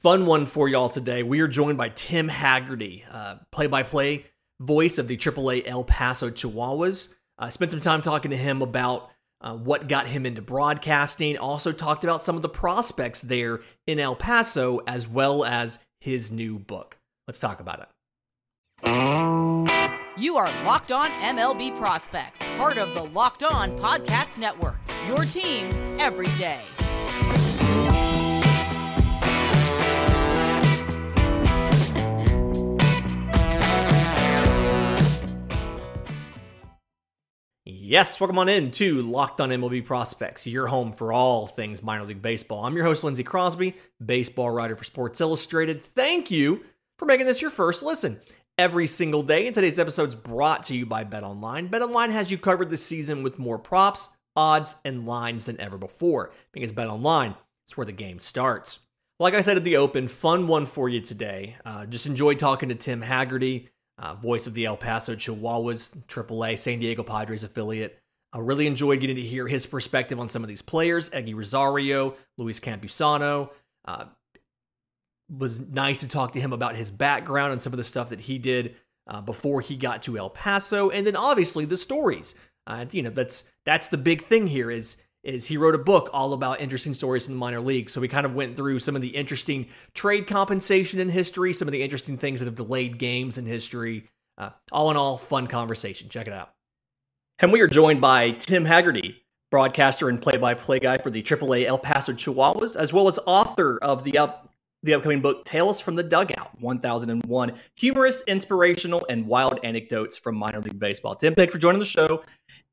Fun one for y'all today. We are joined by Tim Haggerty, play by play voice of the AAA El Paso Chihuahuas. I uh, spent some time talking to him about uh, what got him into broadcasting. Also, talked about some of the prospects there in El Paso, as well as his new book. Let's talk about it. You are Locked On MLB Prospects, part of the Locked On Podcast Network. Your team every day. Yes, welcome on in to Locked On MLB Prospects, your home for all things minor league baseball. I'm your host, Lindsey Crosby, baseball writer for Sports Illustrated. Thank you for making this your first listen every single day. And today's episode is brought to you by BetOnline. BetOnline has you covered this season with more props, odds, and lines than ever before because BetOnline is where the game starts. Like I said at the open, fun one for you today. Uh, just enjoyed talking to Tim Haggerty uh, voice of the El Paso Chihuahuas, AAA San Diego Padres affiliate. I really enjoyed getting to hear his perspective on some of these players, Eggy Rosario, Luis Campusano. Uh, was nice to talk to him about his background and some of the stuff that he did uh, before he got to El Paso, and then obviously the stories. Uh, you know, that's that's the big thing here is is he wrote a book all about interesting stories in the minor league. So we kind of went through some of the interesting trade compensation in history, some of the interesting things that have delayed games in history. Uh, all in all, fun conversation. Check it out. And we are joined by Tim Haggerty, broadcaster and play-by-play guy for the AAA El Paso Chihuahuas, as well as author of the up the upcoming book Tales from the Dugout 1001 Humorous, Inspirational, and Wild Anecdotes from Minor League Baseball. Tim, thanks for joining the show.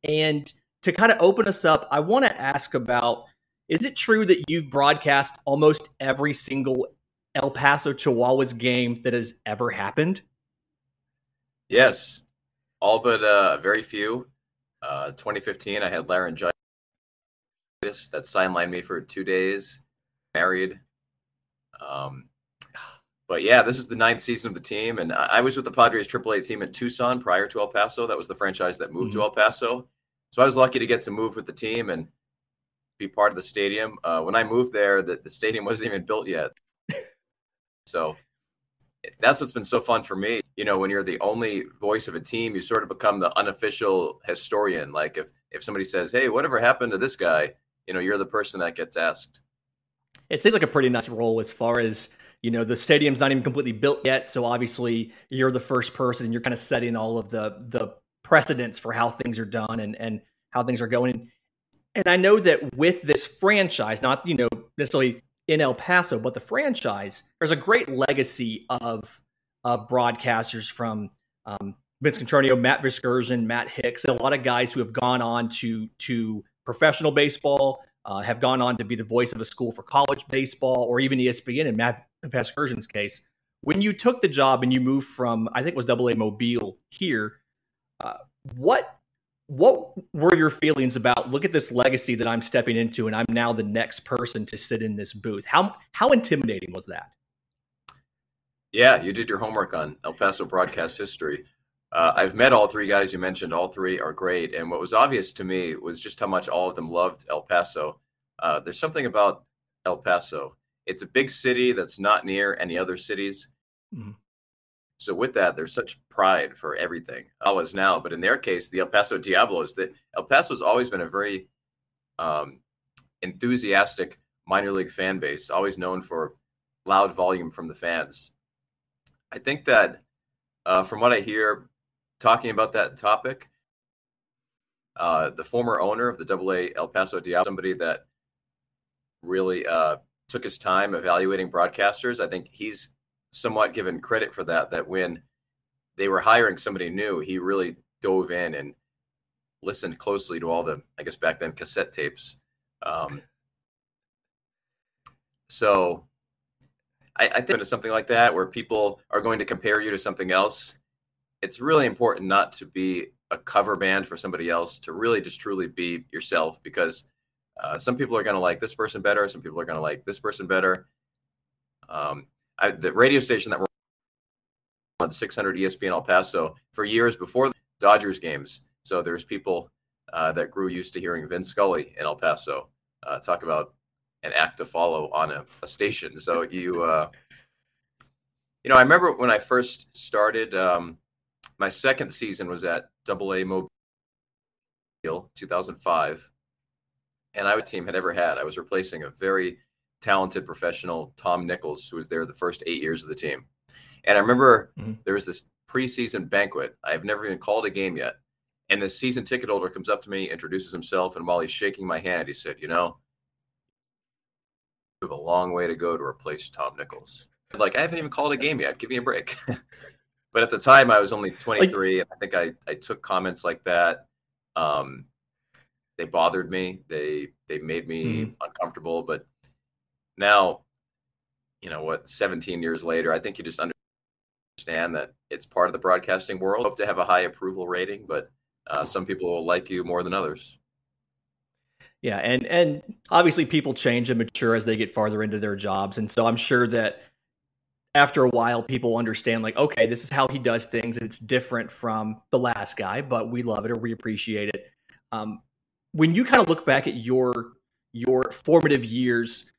And to kind of open us up, I want to ask about is it true that you've broadcast almost every single El Paso Chihuahuas game that has ever happened? Yes, all but uh, very few. Uh, 2015, I had laryngitis that sidelined me for two days. Married. Um, but yeah, this is the ninth season of the team, and I was with the Padres AAA team in Tucson prior to El Paso. That was the franchise that moved mm-hmm. to El Paso. So I was lucky to get to move with the team and be part of the stadium. Uh, when I moved there, the, the stadium wasn't even built yet. so that's what's been so fun for me. You know, when you're the only voice of a team, you sort of become the unofficial historian. Like if if somebody says, "Hey, whatever happened to this guy?" You know, you're the person that gets asked. It seems like a pretty nice role as far as you know the stadium's not even completely built yet so obviously you're the first person and you're kind of setting all of the the precedents for how things are done and and how things are going. And I know that with this franchise, not you know necessarily in El Paso, but the franchise, there's a great legacy of of broadcasters from um, Vince Cotroneo, Matt Vasgersian, Matt Hicks, a lot of guys who have gone on to to professional baseball, uh, have gone on to be the voice of a school for college baseball, or even ESPN. In Matt Vasgersian's case, when you took the job and you moved from, I think it was Double A Mobile here uh, what what were your feelings about look at this legacy that I'm stepping into and I'm now the next person to sit in this booth? How how intimidating was that? Yeah, you did your homework on El Paso broadcast history. Uh, I've met all three guys you mentioned. All three are great. And what was obvious to me was just how much all of them loved El Paso. Uh, there's something about El Paso. It's a big city that's not near any other cities. Mm-hmm. So with that, there's such pride for everything, always now. But in their case, the El Paso Diablos, that El Paso's always been a very um, enthusiastic minor league fan base, always known for loud volume from the fans. I think that uh, from what I hear, talking about that topic, uh, the former owner of the Double A El Paso Diablo, somebody that really uh, took his time evaluating broadcasters. I think he's somewhat given credit for that. That when they were hiring somebody new, he really dove in and listened closely to all the, I guess back then, cassette tapes. Um, so I, I think into something like that where people are going to compare you to something else, it's really important not to be a cover band for somebody else, to really just truly be yourself because uh, some people are going to like this person better, some people are going to like this person better. Um, I, the radio station that we're on 600 ESPN in El Paso for years before the Dodgers games. So there's people uh, that grew used to hearing Vin Scully in El Paso uh, talk about an act to follow on a, a station. So you, uh, you know, I remember when I first started. Um, my second season was at Double A Mobile, 2005, and I would team had ever had. I was replacing a very talented professional, Tom Nichols, who was there the first eight years of the team. And I remember mm-hmm. there was this preseason banquet. I've never even called a game yet. And the season ticket holder comes up to me, introduces himself, and while he's shaking my hand, he said, You know, you have a long way to go to replace Tom Nichols. Like, I haven't even called a game yet. Give me a break. but at the time, I was only 23. Like, and I think I, I took comments like that. Um, they bothered me. They they made me mm-hmm. uncomfortable. But now, you know what? 17 years later, I think you just understand that it's part of the broadcasting world. Hope to have a high approval rating, but uh, some people will like you more than others. Yeah, and and obviously people change and mature as they get farther into their jobs, and so I'm sure that after a while people understand like, okay, this is how he does things, and it's different from the last guy, but we love it or we appreciate it. Um, when you kind of look back at your your formative years,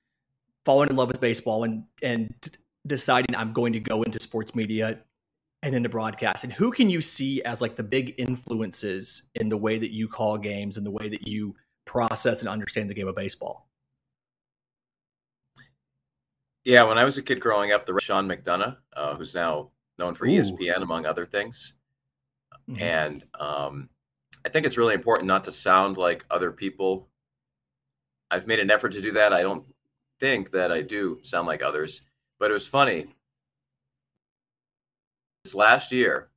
falling in love with baseball and and deciding I'm going to go into sports media and into broadcasting, who can you see as like the big influences in the way that you call games and the way that you process and understand the game of baseball? Yeah, when I was a kid growing up, the Sean McDonough, uh, who's now known for Ooh. ESPN among other things, mm-hmm. and um, I think it's really important not to sound like other people. I've made an effort to do that. I don't think that I do sound like others, but it was funny. This last year,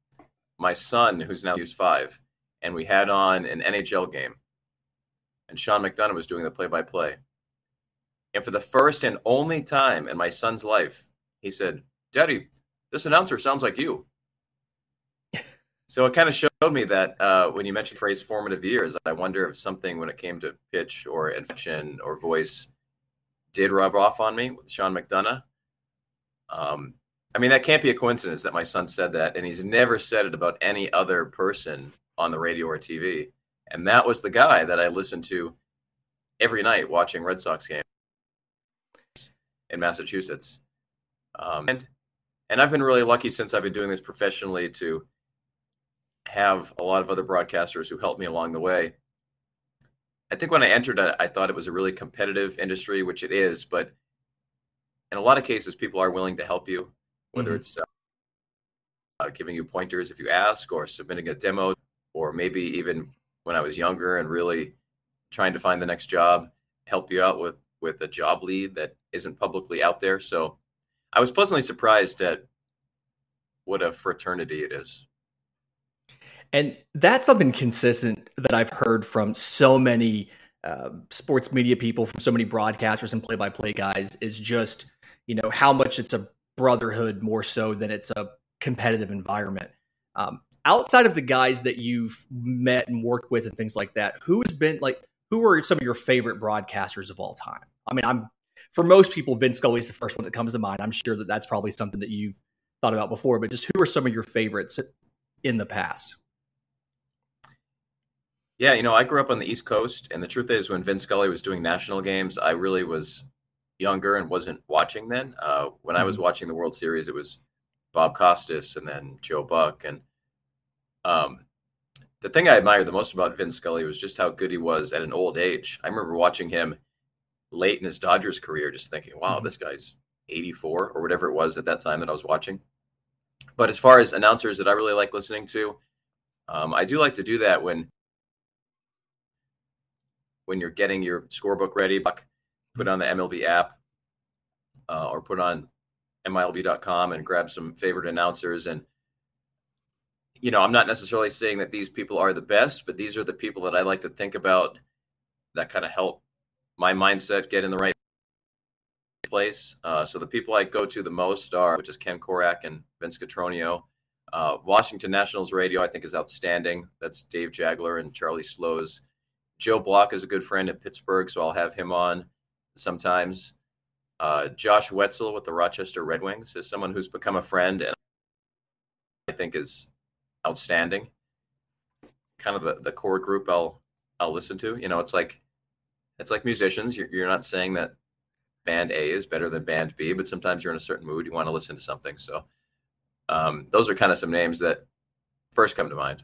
my son, who's now used five, and we had on an NHL game, and Sean McDonough was doing the play by play. And for the first and only time in my son's life, he said, Daddy, this announcer sounds like you. so it kind of showed me that uh, when you mentioned phrase formative years, I wonder if something when it came to pitch or inflection or voice did rub off on me with Sean McDonough. Um, I mean, that can't be a coincidence that my son said that, and he's never said it about any other person on the radio or TV. And that was the guy that I listened to every night watching Red Sox games in Massachusetts. Um, and and I've been really lucky since I've been doing this professionally to have a lot of other broadcasters who helped me along the way. I think when I entered, I, I thought it was a really competitive industry, which it is, but in a lot of cases, people are willing to help you, whether mm-hmm. it's uh, uh, giving you pointers if you ask, or submitting a demo, or maybe even when I was younger and really trying to find the next job, help you out with with a job lead that isn't publicly out there. So I was pleasantly surprised at what a fraternity it is. And that's something consistent that I've heard from so many uh, sports media people, from so many broadcasters and play-by-play guys, is just you know how much it's a brotherhood more so than it's a competitive environment. Um, outside of the guys that you've met and worked with and things like that, who has been like who are some of your favorite broadcasters of all time? I mean, I'm for most people, Vince Scully is the first one that comes to mind. I'm sure that that's probably something that you've thought about before, but just who are some of your favorites in the past? Yeah, you know, I grew up on the East Coast, and the truth is, when Vince Scully was doing national games, I really was younger and wasn't watching then. Uh, when. I was mm-hmm. watching the World Series, it was Bob Costas and then Joe Buck, and um, the thing I admired the most about Vince Scully was just how good he was at an old age. I remember watching him late in his Dodgers career, just thinking, wow, mm-hmm. this guy's 84 or whatever it was at that time that I was watching. But as far as announcers that I really like listening to, um, I do like to do that when when you're getting your scorebook ready. Put on the MLB app uh, or put on MILB.com and grab some favorite announcers and you know, I'm not necessarily saying that these people are the best, but these are the people that I like to think about that kind of help my mindset get in the right place. Uh, so the people I go to the most are, which is Ken Korach and Vince Cotroneo. Uh, Washington Nationals radio, I think, is outstanding. That's Dave Jageler and Charlie Slowes. Joe Block is a good friend at Pittsburgh, so I'll have him on sometimes. Uh, Josh Whetzel with the Rochester Red Wings is someone who's become a friend and I think is outstanding. Kind of the, the core group I'll I'll listen to. You know, it's like it's like musicians. You're, you're not saying that band A is better than band B, but sometimes you're in a certain mood, you want to listen to something. So um, those are kind of some names that first come to mind.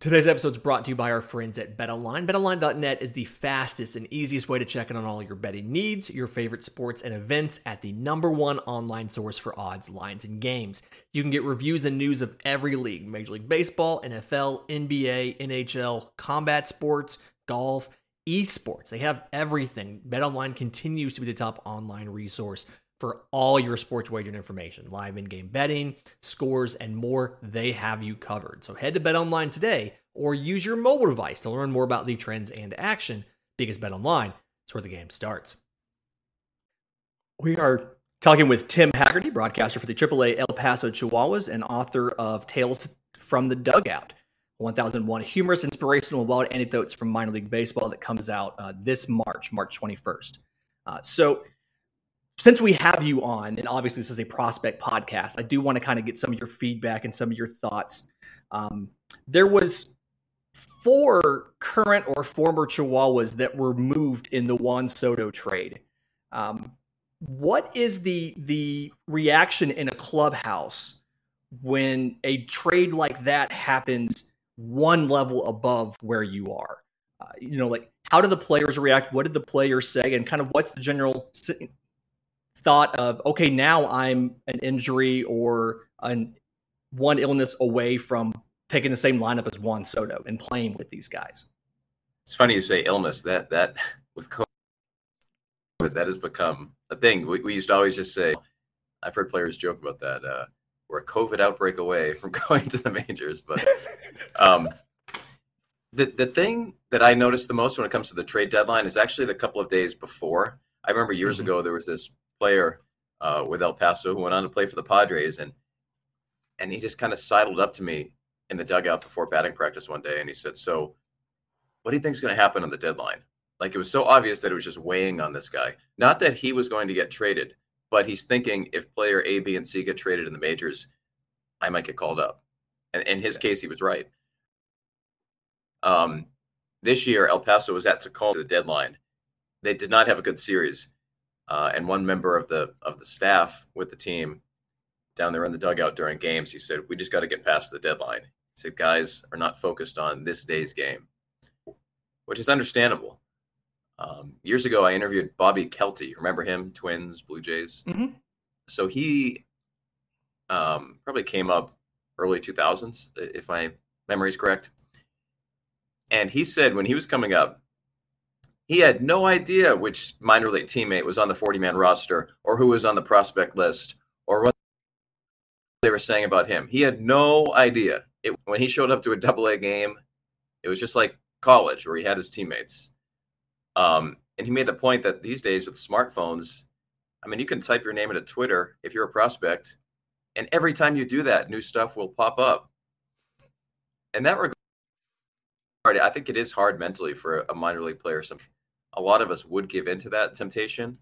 Today's episode is brought to you by our friends at BetOnline. BetOnline.net is the fastest and easiest way to check in on all your betting needs, your favorite sports and events at the number one online source for odds, lines, and games. You can get reviews and news of every league Major League Baseball, NFL, NBA, NHL, combat sports, golf, esports. They have everything. BetOnline continues to be the top online resource for all your sports wagering information, live in-game betting, scores, and more. They have you covered. So head to BetOnline today or use your mobile device to learn more about the trends and action because BetOnline is where the game starts. We are talking with Tim Haggerty, broadcaster for the AAA El Paso Chihuahuas and author of Tales from the Dugout. 1001 humorous, inspirational, wild anecdotes from minor league baseball that comes out uh, this March, March 21st. Uh, so, since we have you on, and obviously this is a prospect podcast, I do want to kind of get some of your feedback and some of your thoughts. Um, there was four current or former Chihuahuas that were moved in the Juan Soto trade. Um, what is the the reaction in a clubhouse when a trade like that happens one level above where you are? Uh, you know, like how do the players react? What did the players say? And kind of what's the general thought of okay now i'm an injury or an one illness away from taking the same lineup as juan soto and playing with these guys it's funny you say illness that that with covid that has become a thing we, we used to always just say i've heard players joke about that uh, we're a covid outbreak away from going to the majors but um the, the thing that I noticed the most when it comes to the trade deadline is actually the couple of days before. I remember years mm-hmm. ago there was this player uh, with El Paso who went on to play for the Padres, and and he just kind of sidled up to me in the dugout before batting practice one day, and he said, "So, what do you think is going to happen on the deadline?" Like it was so obvious that it was just weighing on this guy. Not that he was going to get traded, but he's thinking if player A, B, and C get traded in the majors, I might get called up. And in his case, he was right. Um, this year, El Paso was at Tacoma the deadline. They did not have a good series. Uh, and one member of the of the staff with the team down there in the dugout during games, he said, "We just got to get past the deadline." He said, "Guys are not focused on this day's game," which is understandable. Um, years ago, I interviewed Bobby Kielty. Remember him? Twins, Blue Jays. Mm-hmm. So he um, probably came up early 2000s, if my memory is correct. And he said when he was coming up, he had no idea which minor league teammate was on the 40 man roster or who was on the prospect list or what they were saying about him. He had no idea. It, when he showed up to a double A game, it was just like college where he had his teammates. Um, and he made the point that these days with smartphones, I mean, you can type your name into Twitter if you're a prospect, and every time you do that, new stuff will pop up. In that regard, I think it is hard mentally for a minor league player. Some a lot of us would give into that temptation.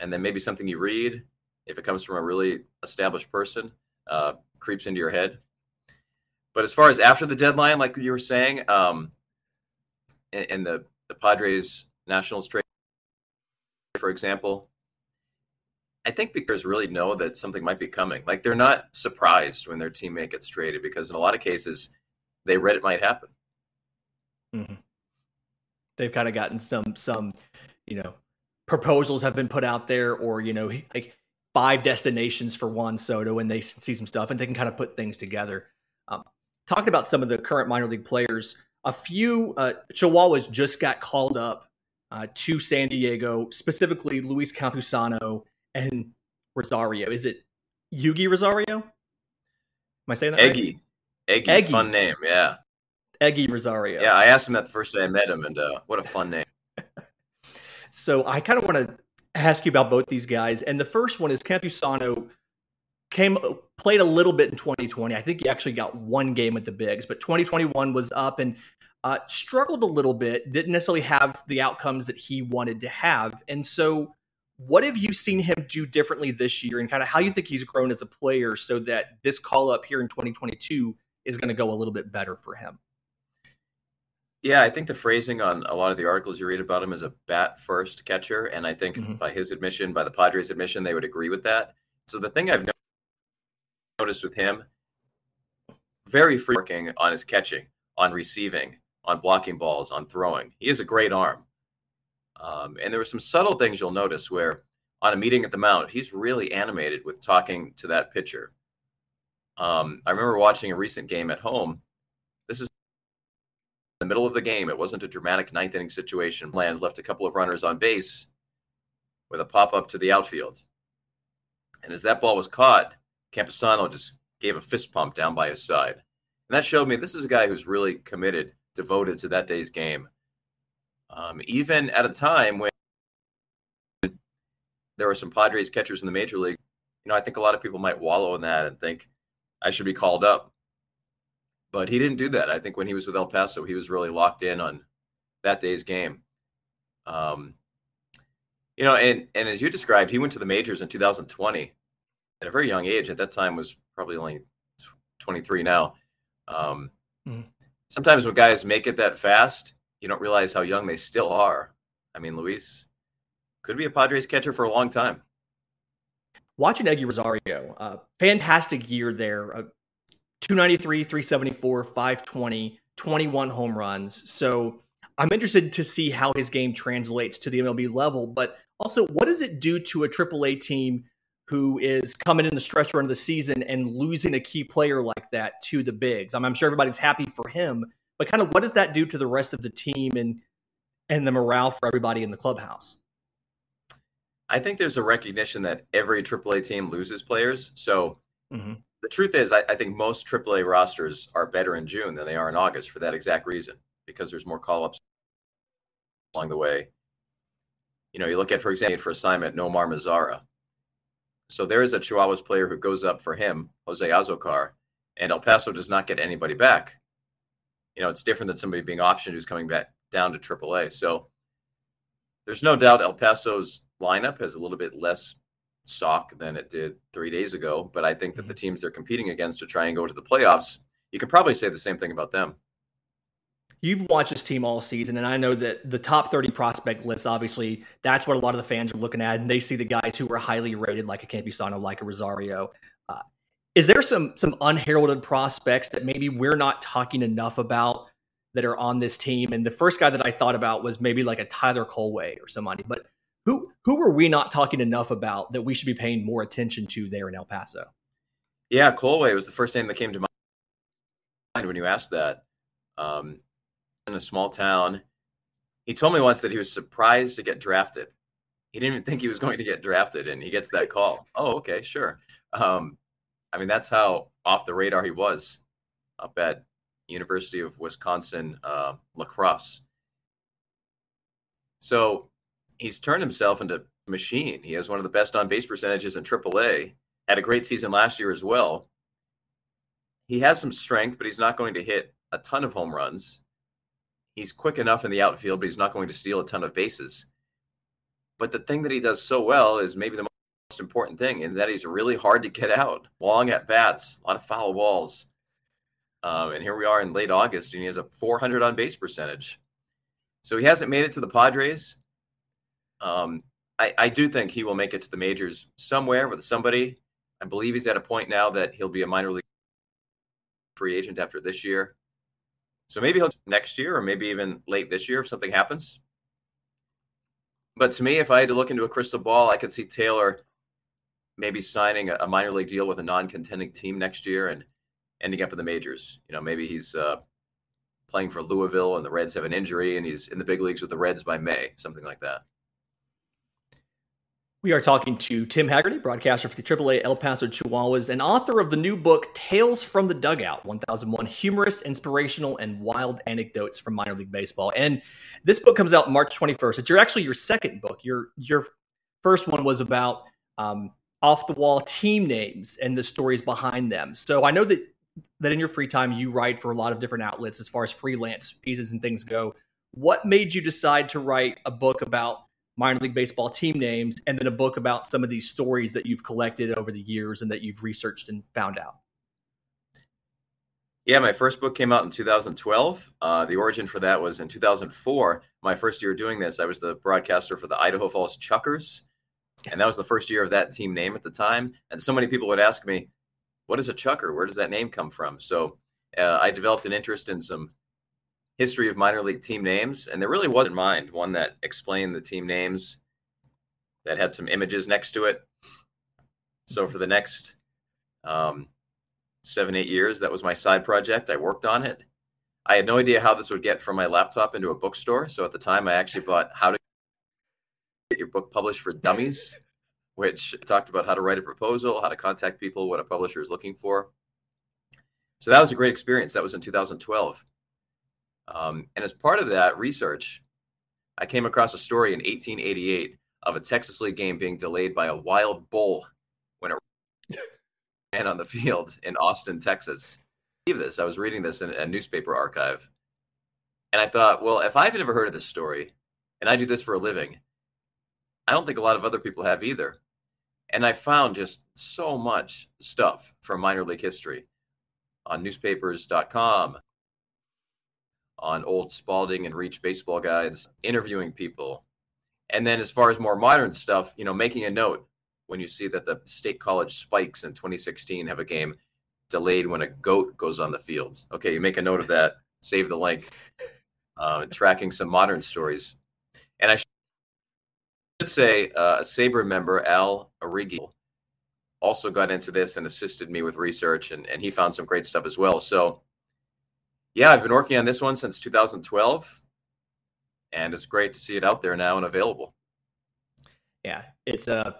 And then maybe something you read, if it comes from a really established person, uh, creeps into your head. But as far as after the deadline, like you were saying, um, in, in the, the Padres Nationals trade, for example, I think because really know that something might be coming. Like they're not surprised when their teammate gets traded because in a lot of cases, they read it might happen. Mm-hmm they've kind of gotten some some you know proposals have been put out there or you know like five destinations for Juan Soto and they see some stuff and they can kind of put things together. Um, talking about some of the current minor league players, a few uh, Chihuahuas just got called up uh, to San Diego, specifically Luis Campusano and Rosario. Is it Yugi Rosario? Am I saying that Eggy. Right? Eggy. Eggy. Fun name, yeah. Eggy Rosario. Yeah, I asked him that the first day I met him, and uh, what a fun name. so I kind of want to ask you about both these guys, and the first one is Campusano came played a little bit in 2020. I think he actually got one game at the bigs, but 2021 was up and uh, struggled a little bit. Didn't necessarily have the outcomes that he wanted to have, and so. What have you seen him do differently this year, and kind of how you think he's grown as a player, so that this call up here in 2022 is going to go a little bit better for him? Yeah, I think the phrasing on a lot of the articles you read about him is a bat first catcher. And I think Mhm. by his admission, by the Padres' admission, they would agree with that. So the thing I've no- noticed with him, very free working on his catching, on receiving, on blocking balls, on throwing. He has a great arm. Um, and there were some subtle things you'll notice where on a meeting at the Mount, he's really animated with talking to that pitcher. Um, I remember watching a recent game at home. The middle of the game. It wasn't a dramatic ninth inning situation. Land left a couple of runners on base with a pop up to the outfield. And as that ball was caught, Campusano just gave a fist pump down by his side. And that showed me this is a guy who's really committed, devoted to that day's game. Um, even at a time when there were some Padres catchers in the major league, you know, I think a lot of people might wallow in that and think I should be called up. But he didn't do that. I think when he was with El Paso, he was really locked in on that day's game. Um, you know, and and as you described, he went to the majors in 2020 at a very young age. At that time, was probably only 23 now. Um, Mhm. Sometimes when guys make it that fast, you don't realize how young they still are. I mean, Luis could be a Padres catcher for a long time. Watching Eggy Rosario, uh, fantastic year there. Uh, 293, 374, 520, 21 home runs. So I'm interested to see how his game translates to the MLB level, but also what does it do to a AAA team who is coming in the stretch run of the season and losing a key player like that to the bigs? I'm, I'm sure everybody's happy for him, but kind of what does that do to the rest of the team and and the morale for everybody in the clubhouse? I think there's a recognition that every AAA team loses players. So Mhm. The truth is, I, I think most AAA rosters are better in June than they are in August for that exact reason, because there's more call ups along the way. You know, you look at, for example, for assignment, Nomar Mazara. So there is a Chihuahuas player who goes up for him, Jose Azocar, and El Paso does not get anybody back. You know, it's different than somebody being optioned who's coming back down to AAA. So there's no doubt El Paso's lineup has a little bit less sock than it did three days ago. But I think that the teams they're competing against to try and go to the playoffs, you can probably say the same thing about them. You've watched this team all season, and I know that the top 30 prospect list, obviously, that's what a lot of the fans are looking at, and they see the guys who are highly rated, like a Campusano, like a Rosario. Uh, is there some some unheralded prospects that maybe we're not talking enough about that are on this team? And the first guy that I thought about was maybe like a Tyler Kohlwey or somebody, but who who are we not talking enough about that we should be paying more attention to there in El Paso? Yeah, Kohlwey was the first name that came to mind when you asked that. Um, in a small town, he told me once that he was surprised to get drafted. He didn't even think he was going to get drafted, and he gets that call. Oh, okay, sure. Um, I mean, that's how off the radar he was up at University of Wisconsin uh, La Crosse. So he's turned himself into a machine. He has one of the best on base percentages in AAA. Had a great season last year as well. He has some strength, but he's not going to hit a ton of home runs. He's quick enough in the outfield, but he's not going to steal a ton of bases. But the thing that he does so well is maybe the most important thing, and that he's really hard to get out. Long at bats, a lot of foul balls. Um, and here we are in late August, and he has a 400 on base percentage. So he hasn't made it to the Padres. Um, I, I do think he will make it to the majors somewhere with somebody. I believe he's at a point now that he'll be a minor league free agent after this year. So maybe he'll next year or maybe even late this year if something happens. But to me, if I had to look into a crystal ball, I could see Taylor maybe signing a, minor league deal with a non-contending team next year and ending up in the majors. You know, maybe he's uh, playing for Louisville and the Reds have an injury and he's in the big leagues with the Reds by May, something like that. We are talking to Tim Haggerty, broadcaster for the AAA El Paso Chihuahuas and author of the new book, Tales from the Dugout 1001 Humorous, Inspirational, and Wild Anecdotes from Minor League Baseball. And this book comes out March 21st. It's your, actually your second book. Your, your first one was about um, off the wall team names and the stories behind them. So I know that, that in your free time, you write for a lot of different outlets as far as freelance pieces and things go. What made you decide to write a book about minor league baseball team names and then a book about some of these stories that you've collected over the years and that you've researched and found out Yeah, my first book came out in 2012. Uh, the origin for that was in 2004. My first year doing this, I was the broadcaster for the Idaho Falls Chuckers. And that was the first year of that team name at the time. And so many people would ask me, what is a chucker? Where does that name come from? So uh, I developed an interest in some history of minor league team names. And there really was in mind one that explained the team names that had some images next to it. So for the next um, seven, eight years. That was my side project. I worked on it. I had no idea how this would get from my laptop into a bookstore. So at the time, I actually bought How to Get Your Book Published for Dummies, which talked about how to write a proposal, how to contact people, what a publisher is looking for. So that was a great experience. That was in 2012. Um, and as part of that research, I came across a story in 1888 of a Texas League game being delayed by a wild bull when it man on the field in Austin, Texas. This I was reading this in a newspaper archive, and I thought, well, if I've never heard of this story, and I do this for a living, I don't think a lot of other people have either. And I found just so much stuff from minor league history on newspapers.com, on old Spalding and Reach baseball guides, interviewing people. And then as far as more modern stuff, you know, making a note when you see that the state college spikes in 2016 have a game delayed when a goat goes on the fields. Okay, you make a note of that, save the link, uh, tracking some modern stories. And I should say uh, a SABR member, Al Arrighi, also got into this and assisted me with research, and, and he found some great stuff as well. So, yeah, I've been working on this one since 2012, and it's great to see it out there now and available. Yeah, it's a.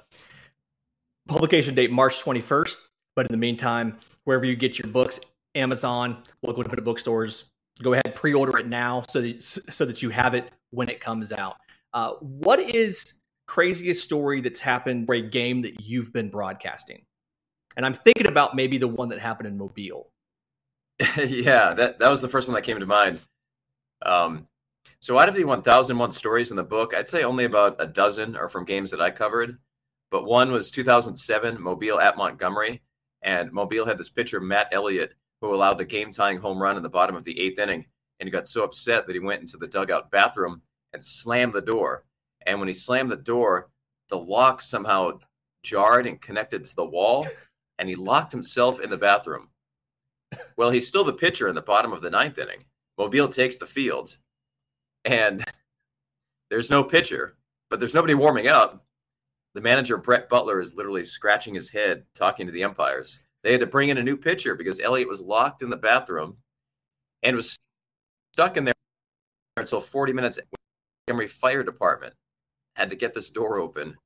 Publication date March 21st. But in the meantime, wherever you get your books, Amazon, local independent bookstores, go ahead pre-order it now so that so that you have it when it comes out. Uh, what is craziest story that's happened for a game that you've been broadcasting? And I'm thinking about maybe the one that happened in Mobile. yeah, that that was the first one that came to mind. Um, so out of the 1,001 stories in the book, I'd say only about a dozen are from games that I covered but one was 2007 Mobile at Montgomery, and Mobile had this pitcher Matt Elliott who allowed the game-tying home run in the bottom of the eighth inning, and he got so upset that he went into the dugout bathroom and slammed the door. And when he slammed the door, the lock somehow jarred and connected to the wall, and he locked himself in the bathroom. Well, he's still the pitcher in the bottom of the ninth inning. Mobile takes the field, and there's no pitcher, but there's nobody warming up the manager Brett Butler is literally scratching his head talking to the umpires. They had to bring in a new pitcher because Elliott was locked in the bathroom and was stuck in there until 40 minutes. Montgomery Fire Department had to get this door open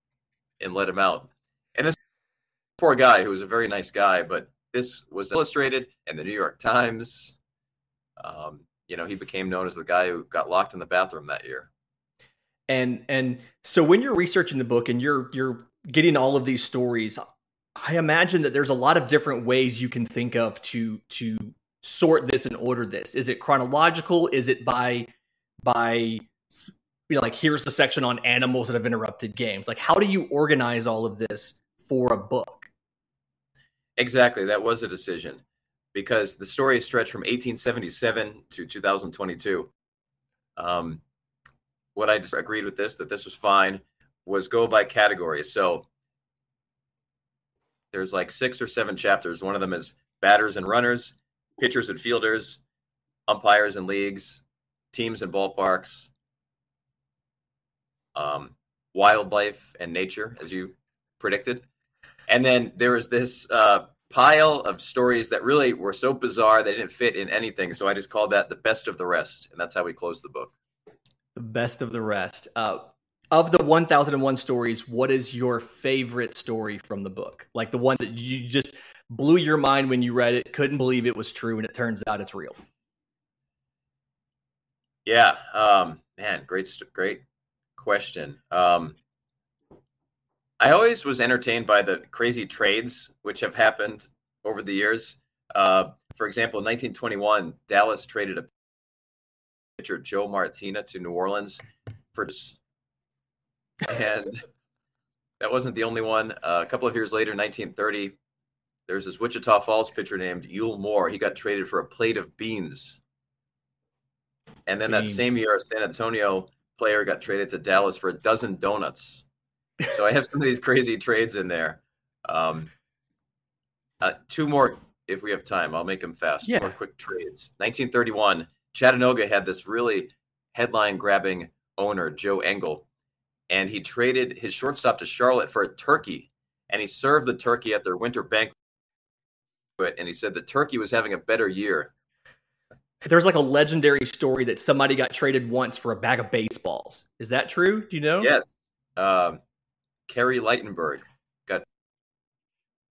and let him out. And this poor guy, who was a very nice guy, but this was illustrated in the New York Times. Um, you know, he became known as the guy who got locked in the bathroom that year. And and so when you're researching the book and you're you're getting all of these stories i imagine that there's a lot of different ways you can think of to to sort this and order this. Is it chronological? Is it by by you know like here's the section on animals that have interrupted games. Like how do you organize all of this for a book exactly that was a decision because the story is stretched from 1877 to 2022 um, what I disagreed with this that this was fine was go by categories. So there's like six or seven chapters. One of them is batters and runners, pitchers and fielders, umpires and leagues, teams and ballparks, um, wildlife and nature, as you predicted. And then there was this uh, pile of stories that really were so bizarre they didn't fit in anything. So I just called that the best of the rest, and that's how we closed the book the best of the rest. Uh, of the 1001 stories, what is your favorite story from the book? Like the one that you just blew your mind when you read it, couldn't believe it was true, and it turns out it's real. Yeah, um, man, great, great question. Um, I always was entertained by the crazy trades which have happened over the years. Uh, for example, in 1921, Dallas traded a pitcher Joe Martina to New Orleans for and that wasn't the only one. Uh, a couple of years later, 1930, There's this Wichita Falls pitcher named Yule Moore. He got traded for a plate of beans. And then beans. that same year, a San Antonio player got traded to Dallas for a dozen donuts. So I have some of these crazy trades in there. Um, uh, two more if we have time. I'll make them fast. Yeah. Two more quick trades. 1931, Chattanooga had this really headline grabbing owner, Joe Engel, and he traded his shortstop to Charlotte for a turkey. And he served the turkey at their winter banquet. And he said the turkey was having a better year. There's like a legendary story that somebody got traded once for a bag of baseballs. Is that true? Do you know? Yes. Um, Kerry Ligtenberg got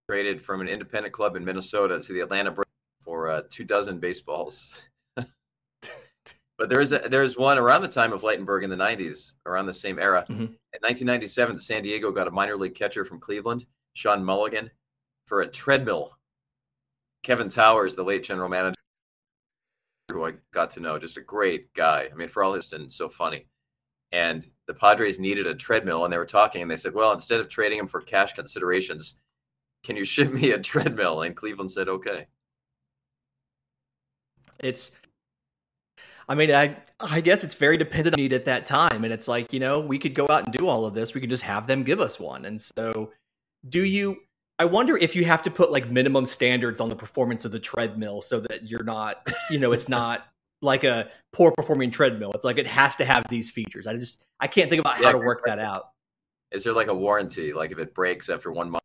traded from an independent club in Minnesota to the Atlanta Braves for uh, two dozen baseballs. but there's a, there's one around the time of Ligtenberg in the 90s, around the same era. Mm-hmm. In 1997, San Diego got a minor league catcher from Cleveland, Sean Mulligan, for a treadmill. Kevin Towers, the late general manager, who I got to know, just a great guy. I mean, for all his and so funny and the Padres needed a treadmill, and they were talking, and they said, "Well, instead of trading him for cash considerations, can you ship me a treadmill?" And Cleveland said, "Okay." It's, I mean, I I guess it's very dependent on need at that time, and it's like you know we could go out and do all of this, we could just have them give us one, and so do you? I wonder if you have to put like minimum standards on the performance of the treadmill so that you're not, you know, it's not like a poor performing treadmill. It's like it has to have these features. I just I can't think about yeah, how to work that out. Is there like a warranty? Like if it breaks after one month,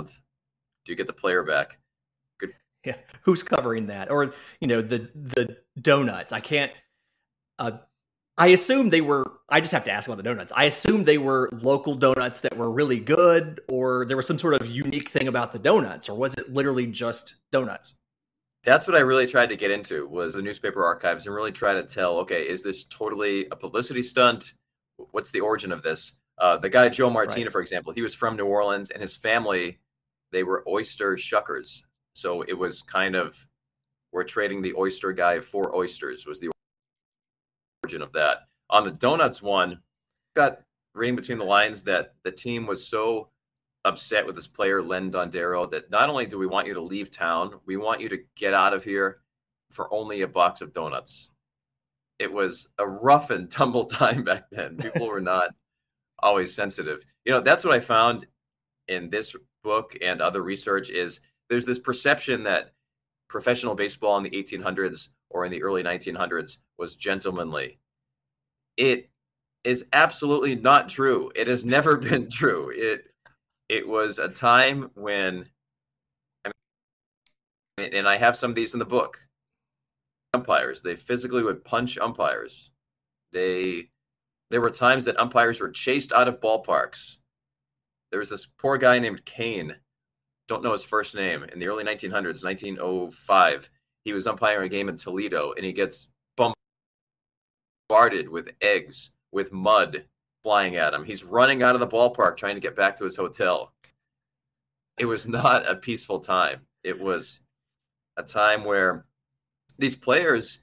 do you get the player back? Good. Yeah. Who's covering that? Or you know the the donuts. I can't. Uh, I assume they were. I just have to ask about the donuts. I assume they were local donuts that were really good, or there was some sort of unique thing about the donuts, or was it literally just donuts? That's what I really tried to get into was the newspaper archives and really try to tell, okay, is this totally a publicity stunt? What's the origin of this? Uh, the guy Joe Martina, right. for example, he was from New Orleans, and his family they were oyster shuckers. So it was kind of we're trading the oyster guy for oysters was the origin of that. On the donuts one, got reading between the lines that the team was so upset with this player, Len Dondero, that not only do we want you to leave town, we want you to get out of here for only a box of donuts. It was a rough and tumble time back then. People were not always sensitive. You know, that's what I found in this book and other research is there's this perception that professional baseball in the 1800s or in the early 1900s was gentlemanly. It is absolutely not true. It has never been true. It it was a time when, I mean, and I have some of these in the book. Umpires, they physically would punch umpires. They, there were times that umpires were chased out of ballparks. There was this poor guy named Kane, don't know his first name, in the early 1900s, 1905. He was umpiring a game in Toledo, and he gets bombarded with eggs, with mud, flying at him. He's running out of the ballpark trying to get back to his hotel. It was not a peaceful time. It was a time where these players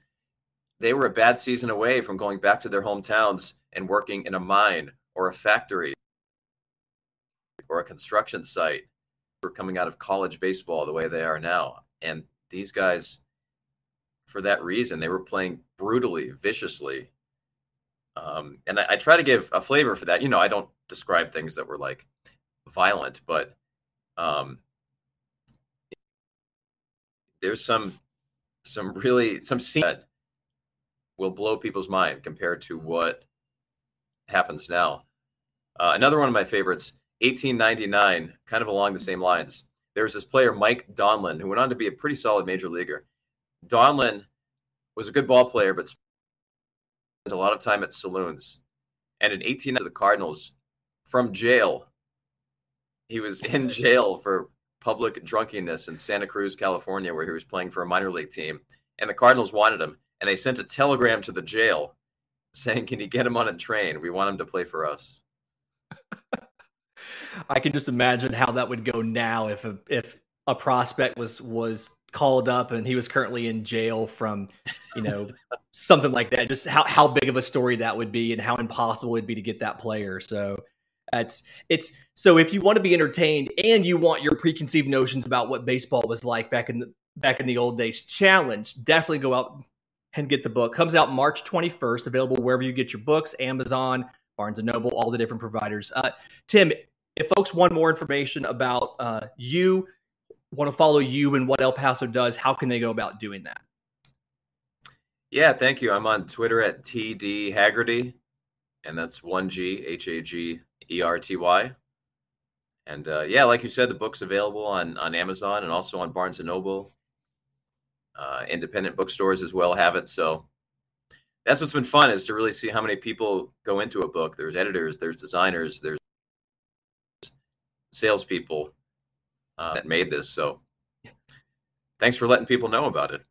they were a bad season away from going back to their hometowns and working in a mine or a factory or a construction site for coming out of college baseball the way they are now. And these guys, for that reason, they were playing brutally, viciously, um, and I, I, try to give a flavor for that. You know, I don't describe things that were like violent, but um, there's some some really some scene that will blow people's mind compared to what happens now. Uh, another one of my favorites, 1899, kind of along the same lines. There was this player, Mike Donlin, who went on to be a pretty solid major leaguer. Donlin was a good ball player, but a lot of time at saloons. And in 18 of the Cardinals from jail, he was in jail for public drunkenness in Santa Cruz, California, where he was playing for a minor league team. And the Cardinals wanted him. And they sent a telegram to the jail saying, Can you get him on a train? We want him to play for us. I can just imagine how that would go now if a, if a prospect was was called up and he was currently in jail from, you know, something like that. Just how, how big of a story that would be and how impossible it would be to get that player. So It's it's so if you want to be entertained and you want your preconceived notions about what baseball was like back in the back in the old days, challenge definitely go out and get the book. Comes out March 21st, available wherever you get your books, Amazon, Barnes and Noble, all the different providers. Uh, Tim, if folks want more information about uh, you, want to follow you and what El Paso does, how can they go about doing that? Yeah, thank you. I'm on Twitter at TD Hagerty, and that's one G H A G E R T Y. And uh, yeah, like you said, the book's available on on Amazon and also on Barnes and Noble. Uh, independent bookstores as well have it. So that's what's been fun is to really see how many people go into a book. There's editors, there's designers, there's salespeople uh, that made this. So thanks for letting people know about it.